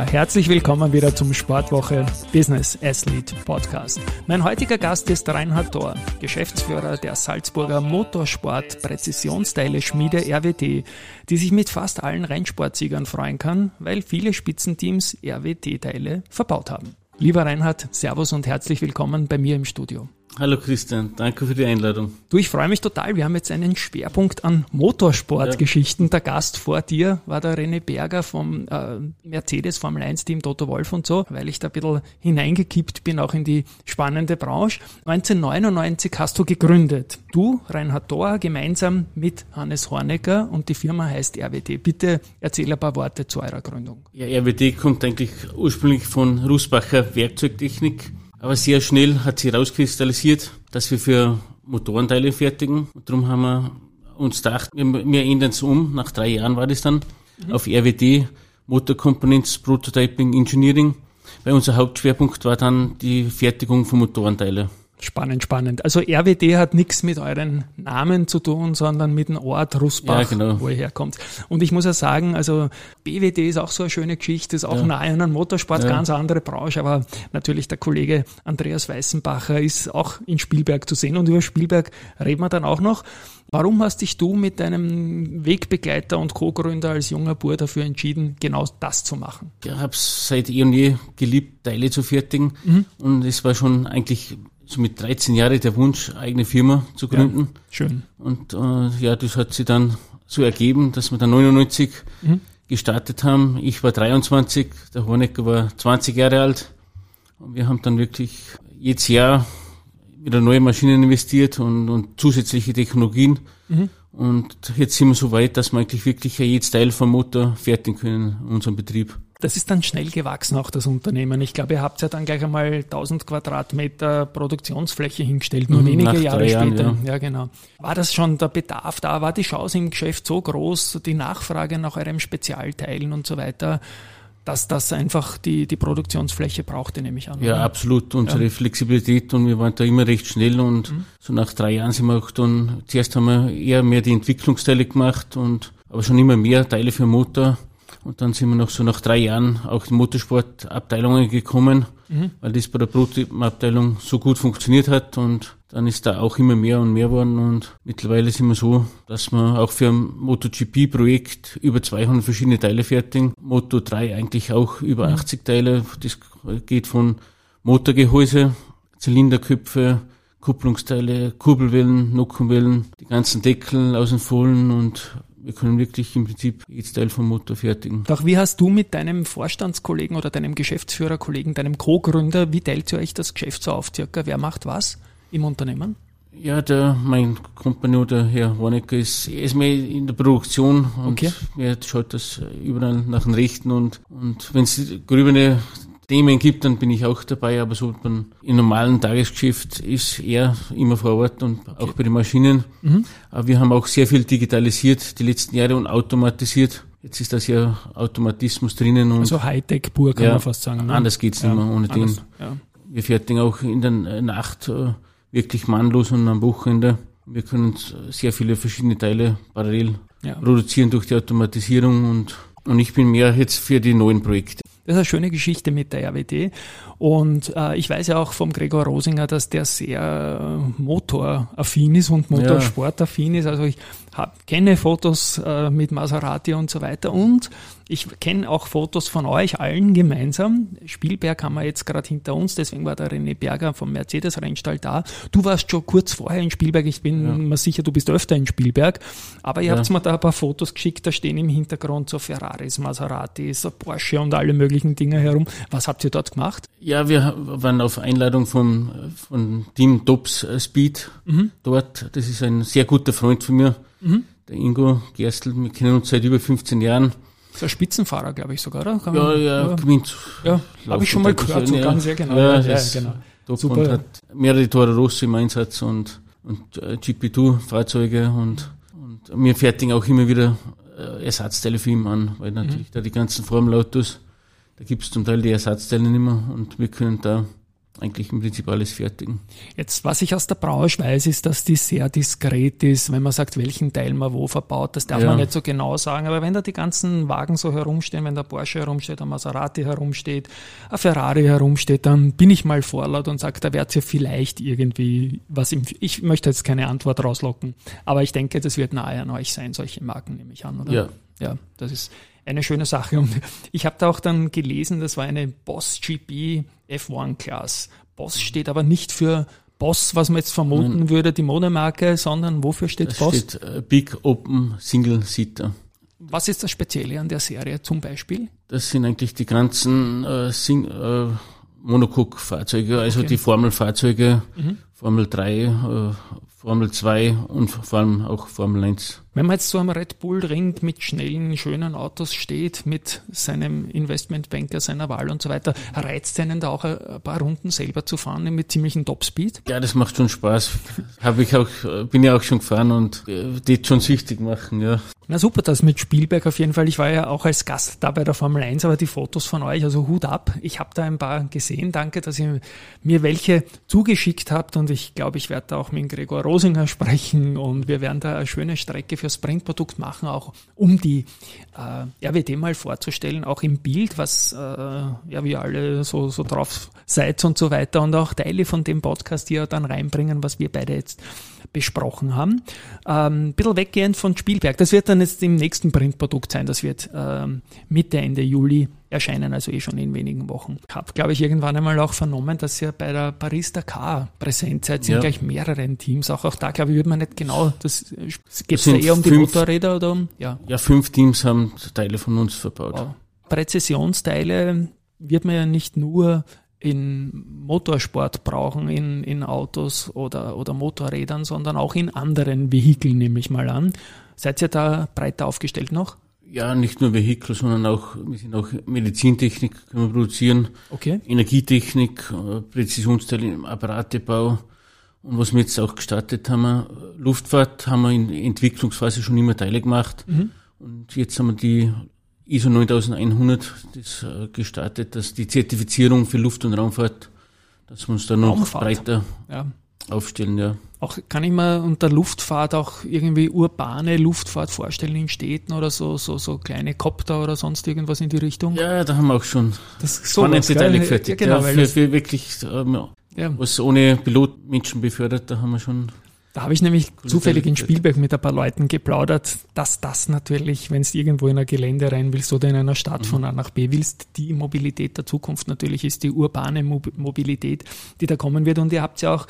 Sport. herzlich willkommen wieder zum Sportwoche Business Athlete Podcast. Mein heutiger Gast ist Reinhard Thor, Geschäftsführer der Salzburger Motorsport Präzisionsteile Schmiede RWT, die sich mit fast allen Rennsportsiegern freuen kann, weil viele Spitzenteams RWT-Teile verbaut haben. Lieber Reinhard, Servus und herzlich willkommen bei mir im Studio. Hallo Christian, danke für die Einladung. Du, ich freue mich total. Wir haben jetzt einen Schwerpunkt an Motorsportgeschichten. Ja. Der Gast vor dir war der René Berger vom äh, Mercedes Formel 1 Team Toto Wolf und so, weil ich da ein bisschen hineingekippt bin, auch in die spannende Branche. 1999 hast du gegründet. Du, Reinhard Thor, gemeinsam mit Hannes Hornecker und die Firma heißt RWD. Bitte erzähl ein paar Worte zu eurer Gründung. Ja, RWD kommt eigentlich ursprünglich von Rusbacher Werkzeugtechnik aber sehr schnell hat sich herauskristallisiert, dass wir für Motorenteile fertigen. Und darum haben wir uns gedacht, wir, wir ändern es um. Nach drei Jahren war das dann mhm. auf RWD, Motor Components Prototyping Engineering. Weil unser Hauptschwerpunkt war dann die Fertigung von Motorenteilen. Spannend, spannend. Also RWD hat nichts mit euren Namen zu tun, sondern mit dem Ort Russbach, ja, genau. wo ihr herkommt. Und ich muss ja sagen, also BWD ist auch so eine schöne Geschichte, ist auch ja. nahe an Motorsport, ja. ganz andere Branche, aber natürlich der Kollege Andreas Weißenbacher ist auch in Spielberg zu sehen und über Spielberg reden wir dann auch noch. Warum hast dich du mit deinem Wegbegleiter und Co-Gründer als junger Bur dafür entschieden, genau das zu machen? Ich habe es seit eh und je geliebt, Teile zu fertigen. Mhm. Und es war schon eigentlich so mit 13 Jahren der Wunsch, eigene Firma zu gründen. Ja, schön. Und äh, ja, das hat sich dann so ergeben, dass wir dann 99 mhm. gestartet haben. Ich war 23, der Hornecker war 20 Jahre alt. Und wir haben dann wirklich jedes Jahr wieder neue Maschinen investiert und, und zusätzliche Technologien. Mhm. Und jetzt sind wir so weit, dass wir eigentlich wirklich jedes Teil vom Motor fertigen können in unserem Betrieb. Das ist dann schnell gewachsen, auch das Unternehmen. Ich glaube, ihr habt ja dann gleich einmal 1000 Quadratmeter Produktionsfläche hingestellt, nur mhm, wenige Jahre später. Jahren, ja. ja. genau. War das schon der Bedarf da? War die Chance im Geschäft so groß, die Nachfrage nach eurem Spezialteilen und so weiter? dass das einfach die, die Produktionsfläche brauchte, nehme ich an. Ja, oder? absolut. Unsere ja. Flexibilität und wir waren da immer recht schnell und mhm. so nach drei Jahren sind wir auch dann, zuerst haben wir eher mehr die Entwicklungsteile gemacht und aber schon immer mehr Teile für Motor und dann sind wir noch so nach drei Jahren auch in Motorsportabteilungen gekommen, mhm. weil das bei der Prototypenabteilung so gut funktioniert hat und dann ist da auch immer mehr und mehr worden und mittlerweile sind wir so, dass wir auch für ein MotoGP-Projekt über 200 verschiedene Teile fertigen. Moto 3 eigentlich auch über mhm. 80 Teile. Das geht von Motorgehäuse, Zylinderköpfe, Kupplungsteile, Kurbelwellen, Nockenwellen, die ganzen Deckel, aus den Fohlen und wir können wirklich im Prinzip jedes Teil vom Motor fertigen. Doch wie hast du mit deinem Vorstandskollegen oder deinem Geschäftsführerkollegen, deinem Co-Gründer, wie teilt ihr euch das Geschäft so auf circa? Wer macht was im Unternehmen? Ja, der, mein Kompagnon, der Herr Warnecker, ist, ist mehr in der Produktion und okay. er schaut das überall nach den Rechten und, und wenn es grübene Themen gibt, dann bin ich auch dabei, aber so beim, im normalen Tagesgeschäft ist er immer vor Ort und okay. auch bei den Maschinen. Mhm. Aber wir haben auch sehr viel digitalisiert die letzten Jahre und automatisiert. Jetzt ist das ja Automatismus drinnen. Und also Hightech pur kann ja, man fast sagen. Ne? Anders geht's ja, nicht mehr ohne den. Ja. Wir fertigen auch in der Nacht äh, wirklich mannlos und am Wochenende. Wir können sehr viele verschiedene Teile parallel ja. produzieren durch die Automatisierung und, und ich bin mehr jetzt für die neuen Projekte. Das ist eine schöne Geschichte mit der RWD. Und äh, ich weiß ja auch vom Gregor Rosinger, dass der sehr äh, motoraffin ist und motorsportaffin ist. Also ich hab, kenne Fotos äh, mit Maserati und so weiter. Und ich kenne auch Fotos von euch allen gemeinsam. Spielberg haben wir jetzt gerade hinter uns, deswegen war der René Berger vom Mercedes-Rennstall da. Du warst schon kurz vorher in Spielberg, ich bin ja. mir sicher, du bist öfter in Spielberg. Aber ihr ja. habt mir da ein paar Fotos geschickt, da stehen im Hintergrund so Ferraris, Maseratis, Porsche und alle möglichen Dinge herum. Was habt ihr dort gemacht? Ja, wir waren auf Einladung vom, von Team Tops Speed mhm. dort. Das ist ein sehr guter Freund von mir, mhm. der Ingo Gerstl. Wir kennen uns seit über 15 Jahren. So ein Spitzenfahrer, glaube ich sogar, oder? Kann ja, ja, gewinnt. Ja, habe ich schon mal gehört, so ganz sehr genau. Ja, ja, genau. Super. hat mehrere Toro Rosso im Einsatz und, und äh, GP2-Fahrzeuge und, und wir fertigen auch immer wieder äh, Ersatzteile für ihn an, weil natürlich mhm. da die ganzen Formel-Autos, da gibt es zum Teil die Ersatzteile nicht mehr und wir können da eigentlich im Prinzip alles fertigen. Jetzt, was ich aus der Branche weiß, ist, dass die sehr diskret ist, wenn man sagt, welchen Teil man wo verbaut. Das darf ja. man nicht so genau sagen. Aber wenn da die ganzen Wagen so herumstehen, wenn der Porsche herumsteht, ein Maserati herumsteht, ein Ferrari herumsteht, dann bin ich mal vorlaut und sage, da wird ja vielleicht irgendwie was im, ich möchte jetzt keine Antwort rauslocken. Aber ich denke, das wird nahe an euch sein, solche Marken nehme ich an, oder? Ja. Ja, das ist eine schöne Sache. Und ich habe da auch dann gelesen, das war eine Boss GP F1 Class. Boss steht aber nicht für Boss, was man jetzt vermuten Nein. würde, die Modemarke, sondern wofür steht das Boss? Steht äh, Big Open Single Seater. Was ist das Spezielle an der Serie zum Beispiel? Das sind eigentlich die ganzen äh, Sing äh, Monocoque-Fahrzeuge, also okay. die Formelfahrzeuge, mhm. Formel 3, äh, Formel 2 und vor allem auch Formel 1. Wenn man jetzt so am Red Bull Ring mit schnellen, schönen Autos steht, mit seinem Investmentbanker seiner Wahl und so weiter, reizt einen da auch ein paar Runden selber zu fahren mit ziemlichen Topspeed? Ja, das macht schon Spaß. Habe ich auch, bin ja auch schon gefahren und äh, die schon süchtig machen, ja. Na super, das mit Spielberg auf jeden Fall. Ich war ja auch als Gast da bei der Formel 1, aber die Fotos von euch, also Hut ab. Ich habe da ein paar gesehen. Danke, dass ihr mir welche zugeschickt habt und ich glaube, ich werde da auch mit Gregor Rosinger sprechen und wir werden da eine schöne Strecke fürs Sprintprodukt machen, auch um die äh, RWD mal vorzustellen, auch im Bild, was äh, ja wie alle so, so drauf seid und so weiter und auch Teile von dem Podcast hier dann reinbringen, was wir beide jetzt besprochen haben. Ähm, bisschen weggehend von Spielberg. Das wird dann jetzt im nächsten Printprodukt sein. Das wird ähm, Mitte, Ende Juli erscheinen, also eh schon in wenigen Wochen. Ich habe, glaube ich, irgendwann einmal auch vernommen, dass ihr bei der Paris Dakar präsent seid, sind ja. gleich mehreren Teams. Auch, auch da, glaube ich, würde man nicht genau, das geht es da eher um die fünf, Motorräder oder um, ja. Ja, fünf Teams haben Teile von uns verbaut. Wow. Präzisionsteile wird man ja nicht nur in Motorsport brauchen, in, in Autos oder, oder Motorrädern, sondern auch in anderen Vehikeln, nehme ich mal an. Seid ihr da breiter aufgestellt noch? Ja, nicht nur Vehikel, sondern auch, wir sind auch Medizintechnik können wir produzieren, okay. Energietechnik, äh, Präzisionsteile im Apparatebau. Und was wir jetzt auch gestartet haben, Luftfahrt haben wir in Entwicklungsphase schon immer Teile gemacht. Mhm. Und jetzt haben wir die ISO 9100 das äh, gestartet, dass die Zertifizierung für Luft- und Raumfahrt, dass wir uns da noch Raumfahrt. breiter ja. aufstellen, ja. Auch kann ich mir unter Luftfahrt auch irgendwie urbane Luftfahrt vorstellen in Städten oder so, so, so kleine Kopter oder sonst irgendwas in die Richtung? Ja, da haben wir auch schon das spannende Teile gefertigt. Ja, genau, ja, für, für wirklich, ähm, ja. was ohne Pilotmenschen befördert, da haben wir schon da habe ich nämlich zufällig in Spielberg mit ein paar Leuten geplaudert, dass das natürlich, wenn du irgendwo in ein Gelände rein willst oder in einer Stadt mhm. von A nach B willst, die Mobilität der Zukunft natürlich ist, die urbane Mobilität, die da kommen wird. Und ihr habt ja auch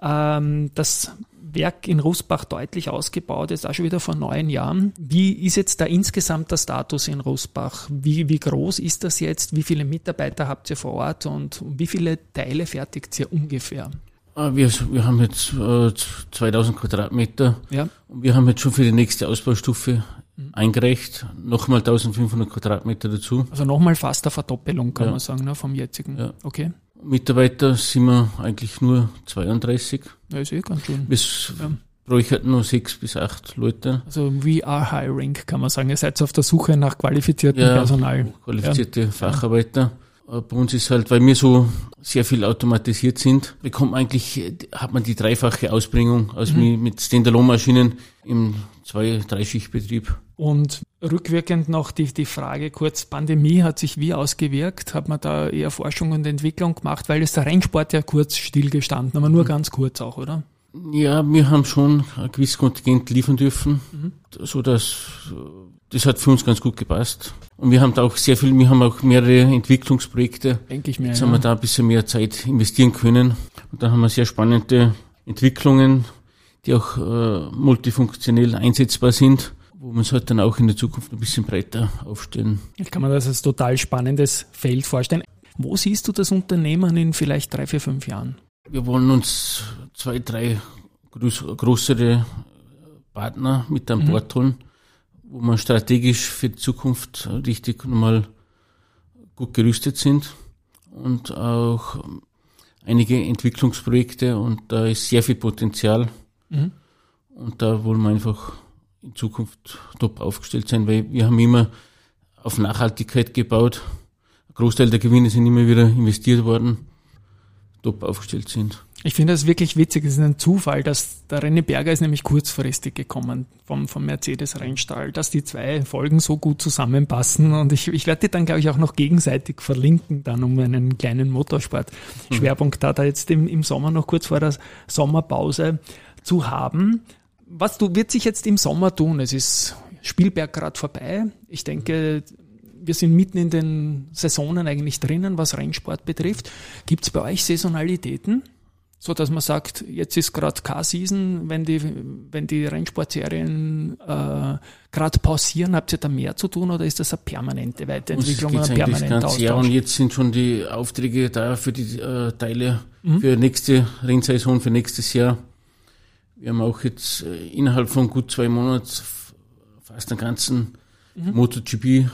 ähm, das Werk in Rusbach deutlich ausgebaut, jetzt auch schon wieder vor neun Jahren. Wie ist jetzt da insgesamt der Status in Rusbach? Wie, wie groß ist das jetzt? Wie viele Mitarbeiter habt ihr vor Ort und wie viele Teile fertigt ihr ungefähr? Ah, wir, wir haben jetzt äh, 2000 Quadratmeter. Ja. Und wir haben jetzt schon für die nächste Ausbaustufe mhm. eingereicht. Nochmal 1500 Quadratmeter dazu. Also nochmal fast eine Verdoppelung, kann ja. man sagen, ne, vom jetzigen. Ja. Okay. Mitarbeiter sind wir eigentlich nur 32. Ja, ist eh ganz schön. Bis ja. bräuchten nur sechs bis acht Leute. Also we are hiring, kann man sagen. Ihr seid auf der Suche nach qualifiziertem ja, Personal. Qualifizierte ja. Facharbeiter. Bei uns ist halt, weil wir so sehr viel automatisiert sind, bekommt man eigentlich, hat man die dreifache Ausbringung aus mhm. mit Standalone-Maschinen im Zwei-, Dreischichtbetrieb. Und rückwirkend noch die, die Frage kurz, Pandemie hat sich wie ausgewirkt? Hat man da eher Forschung und Entwicklung gemacht? Weil ist der Rennsport ja kurz stillgestanden, aber nur mhm. ganz kurz auch, oder? Ja, wir haben schon ein gewisses Kontingent liefern dürfen, mhm. so dass das hat für uns ganz gut gepasst. Und wir haben da auch sehr viel, wir haben auch mehrere Entwicklungsprojekte. Denke ich mir. Jetzt ja. haben wir da ein bisschen mehr Zeit investieren können. Und da haben wir sehr spannende Entwicklungen, die auch äh, multifunktionell einsetzbar sind, wo wir uns halt dann auch in der Zukunft ein bisschen breiter aufstellen. Ich kann mir das als total spannendes Feld vorstellen. Wo siehst du das Unternehmen in vielleicht drei, vier, fünf Jahren? Wir wollen uns zwei, drei größere Partner mit an mhm. Bord holen wo wir strategisch für die Zukunft richtig nochmal gut gerüstet sind und auch einige Entwicklungsprojekte und da ist sehr viel Potenzial. Mhm. Und da wollen wir einfach in Zukunft top aufgestellt sein, weil wir haben immer auf Nachhaltigkeit gebaut. Ein Großteil der Gewinne sind immer wieder investiert worden, top aufgestellt sind. Ich finde das wirklich witzig. Es ist ein Zufall, dass der René Berger ist nämlich kurzfristig gekommen vom, vom Mercedes Rennstall, dass die zwei Folgen so gut zusammenpassen. Und ich, ich werde die dann, glaube ich, auch noch gegenseitig verlinken, dann um einen kleinen Motorsport-Schwerpunkt da, da jetzt im, im Sommer noch kurz vor der Sommerpause zu haben. Was du, wird sich jetzt im Sommer tun? Es ist Spielberg gerade vorbei. Ich denke, wir sind mitten in den Saisonen eigentlich drinnen, was Rennsport betrifft. Gibt es bei euch Saisonalitäten? so dass man sagt, jetzt ist gerade Car-Season, wenn die, wenn die Rennsportserien äh, gerade pausieren, habt ihr da mehr zu tun oder ist das eine permanente Weiterentwicklung oder permanenter Austausch? Ja, und jetzt sind schon die Aufträge da für die äh, Teile mhm. für nächste Rennsaison, für nächstes Jahr. Wir haben auch jetzt äh, innerhalb von gut zwei Monaten fast den ganzen mhm. MotoGP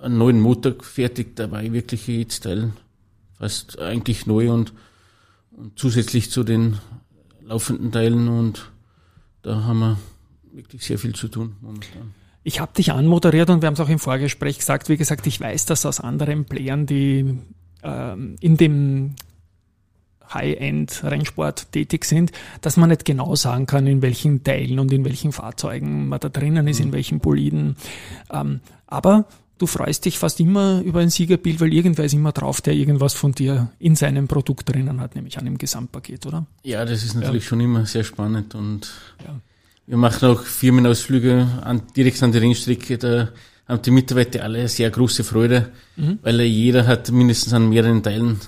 einen neuen Motor fertig dabei, wirklich jetzt Teil fast eigentlich neu und und zusätzlich zu den laufenden Teilen und da haben wir wirklich sehr viel zu tun momentan. Ich habe dich anmoderiert und wir haben es auch im Vorgespräch gesagt. Wie gesagt, ich weiß das aus anderen Playern, die ähm, in dem High-End-Rennsport tätig sind, dass man nicht genau sagen kann, in welchen Teilen und in welchen Fahrzeugen man da drinnen ist, mhm. in welchen Boliden. Ähm, aber du freust dich fast immer über ein Siegerbild, weil irgendwer ist immer drauf, der irgendwas von dir in seinem Produkt drinnen hat, nämlich an dem Gesamtpaket, oder? Ja, das ist natürlich ja. schon immer sehr spannend und ja. wir machen auch Firmenausflüge an, direkt an die Rennstrecke, da haben die Mitarbeiter alle sehr große Freude, mhm. weil jeder hat mindestens an mehreren Teilen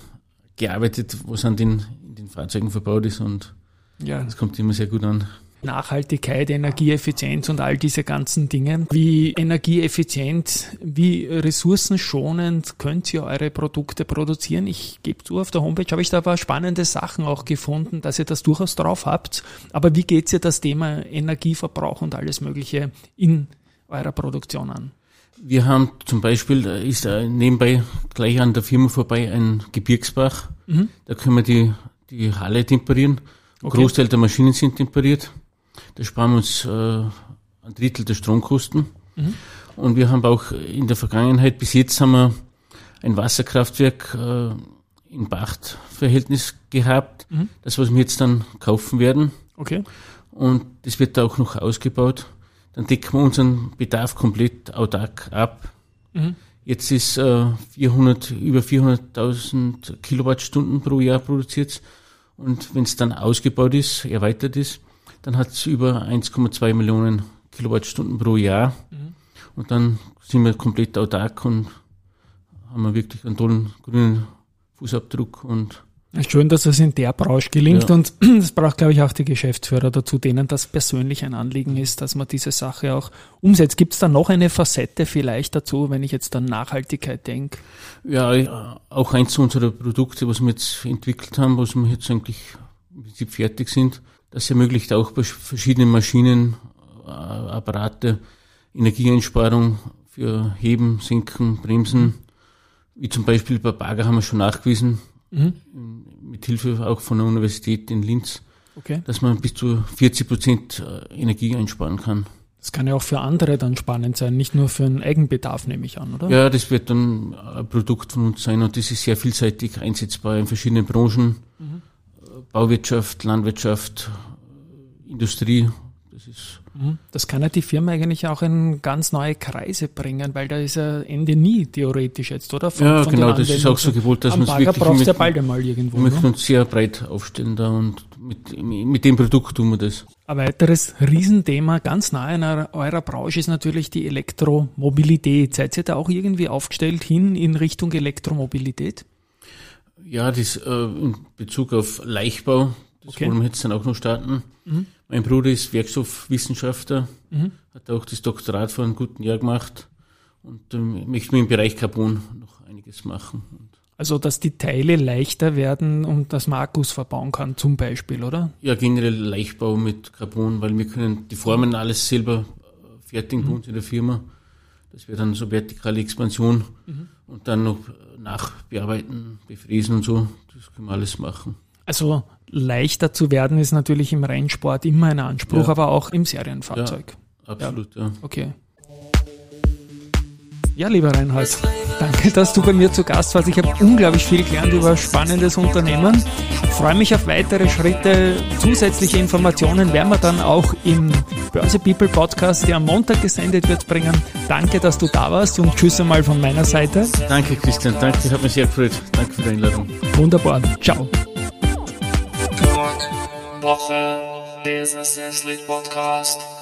gearbeitet, was an den, in den Fahrzeugen verbaut ist und ja. das kommt immer sehr gut an. Nachhaltigkeit, Energieeffizienz und all diese ganzen Dinge. Wie energieeffizient, wie ressourcenschonend könnt ihr eure Produkte produzieren? Ich gebe zu, auf der Homepage habe ich da ein paar spannende Sachen auch gefunden, dass ihr das durchaus drauf habt. Aber wie geht ihr das Thema Energieverbrauch und alles Mögliche in eurer Produktion an? Wir haben zum Beispiel, da ist nebenbei gleich an der Firma vorbei ein Gebirgsbach. Mhm. Da können wir die, die Halle temperieren. Okay. Großteil der Maschinen sind temperiert. Da sparen wir uns äh, ein Drittel der Stromkosten. Mhm. Und wir haben auch in der Vergangenheit, bis jetzt haben wir ein Wasserkraftwerk äh, in Pachtverhältnis gehabt, mhm. das was wir jetzt dann kaufen werden. Okay. Und das wird da auch noch ausgebaut. Dann decken wir unseren Bedarf komplett autark ab. Mhm. Jetzt ist äh, 400, über 400.000 Kilowattstunden pro Jahr produziert. Und wenn es dann ausgebaut ist, erweitert ist, dann hat es über 1,2 Millionen Kilowattstunden pro Jahr. Mhm. Und dann sind wir komplett autark und haben wir wirklich einen tollen grünen Fußabdruck und Schön, dass es in der Branche gelingt ja. und das braucht, glaube ich, auch die Geschäftsführer dazu, denen das persönlich ein Anliegen ist, dass man diese Sache auch umsetzt. Gibt es da noch eine Facette vielleicht dazu, wenn ich jetzt an Nachhaltigkeit denke? Ja, auch eins unserer Produkte, was wir jetzt entwickelt haben, was wir jetzt eigentlich im Prinzip fertig sind, das ermöglicht auch bei verschiedenen Maschinen, äh, Apparate, Energieeinsparung für Heben, Senken, Bremsen. Wie zum Beispiel bei Bagger haben wir schon nachgewiesen, mhm. mit Hilfe auch von der Universität in Linz, okay. dass man bis zu 40 Prozent äh, Energie einsparen kann. Das kann ja auch für andere dann spannend sein, nicht nur für einen Eigenbedarf, nehme ich an, oder? Ja, das wird dann ein Produkt von uns sein und das ist sehr vielseitig einsetzbar in verschiedenen Branchen. Mhm. Bauwirtschaft, Landwirtschaft, Industrie. Das ist mhm. das kann ja die Firma eigentlich auch in ganz neue Kreise bringen, weil da ist ja Ende nie theoretisch jetzt, oder? Von, ja, von genau, das ist auch so gewollt, dass man es wirklich brauchst ja bald einmal irgendwo. Wir möchten uns sehr breit aufstellen da und mit, mit dem Produkt tun wir das. Ein weiteres Riesenthema ganz nahe in eurer Branche ist natürlich die Elektromobilität. Seid ihr da auch irgendwie aufgestellt hin in Richtung Elektromobilität? Ja, das äh, in Bezug auf Leichtbau, das okay. wollen wir jetzt dann auch noch starten. Mhm. Mein Bruder ist Werkstoffwissenschaftler, mhm. hat auch das Doktorat vor einem guten Jahr gemacht und ähm, möchte mir im Bereich Carbon noch einiges machen. Also, dass die Teile leichter werden und dass man Akkus verbauen kann, zum Beispiel, oder? Ja, generell Leichtbau mit Carbon, weil wir können die Formen alles selber äh, fertigen mhm. bei uns in der Firma. Das wäre dann so vertikale Expansion mhm. und dann noch nachbearbeiten, befräsen und so. Das können wir alles machen. Also leichter zu werden ist natürlich im Rennsport immer ein Anspruch, ja. aber auch im Serienfahrzeug. Ja, absolut, ja. ja. Okay. Ja, lieber Reinhard, danke, dass du bei mir zu Gast warst. Ich habe unglaublich viel gelernt über spannendes Unternehmen. Ich freue mich auf weitere Schritte. Zusätzliche Informationen werden wir dann auch im Börse People Podcast, der am Montag gesendet wird, bringen. Danke, dass du da warst und tschüss einmal von meiner Seite. Danke, Christian. Danke, ich habe mich sehr gefreut. Danke für die Einladung. Wunderbar. Ciao. Woche, Business Podcast.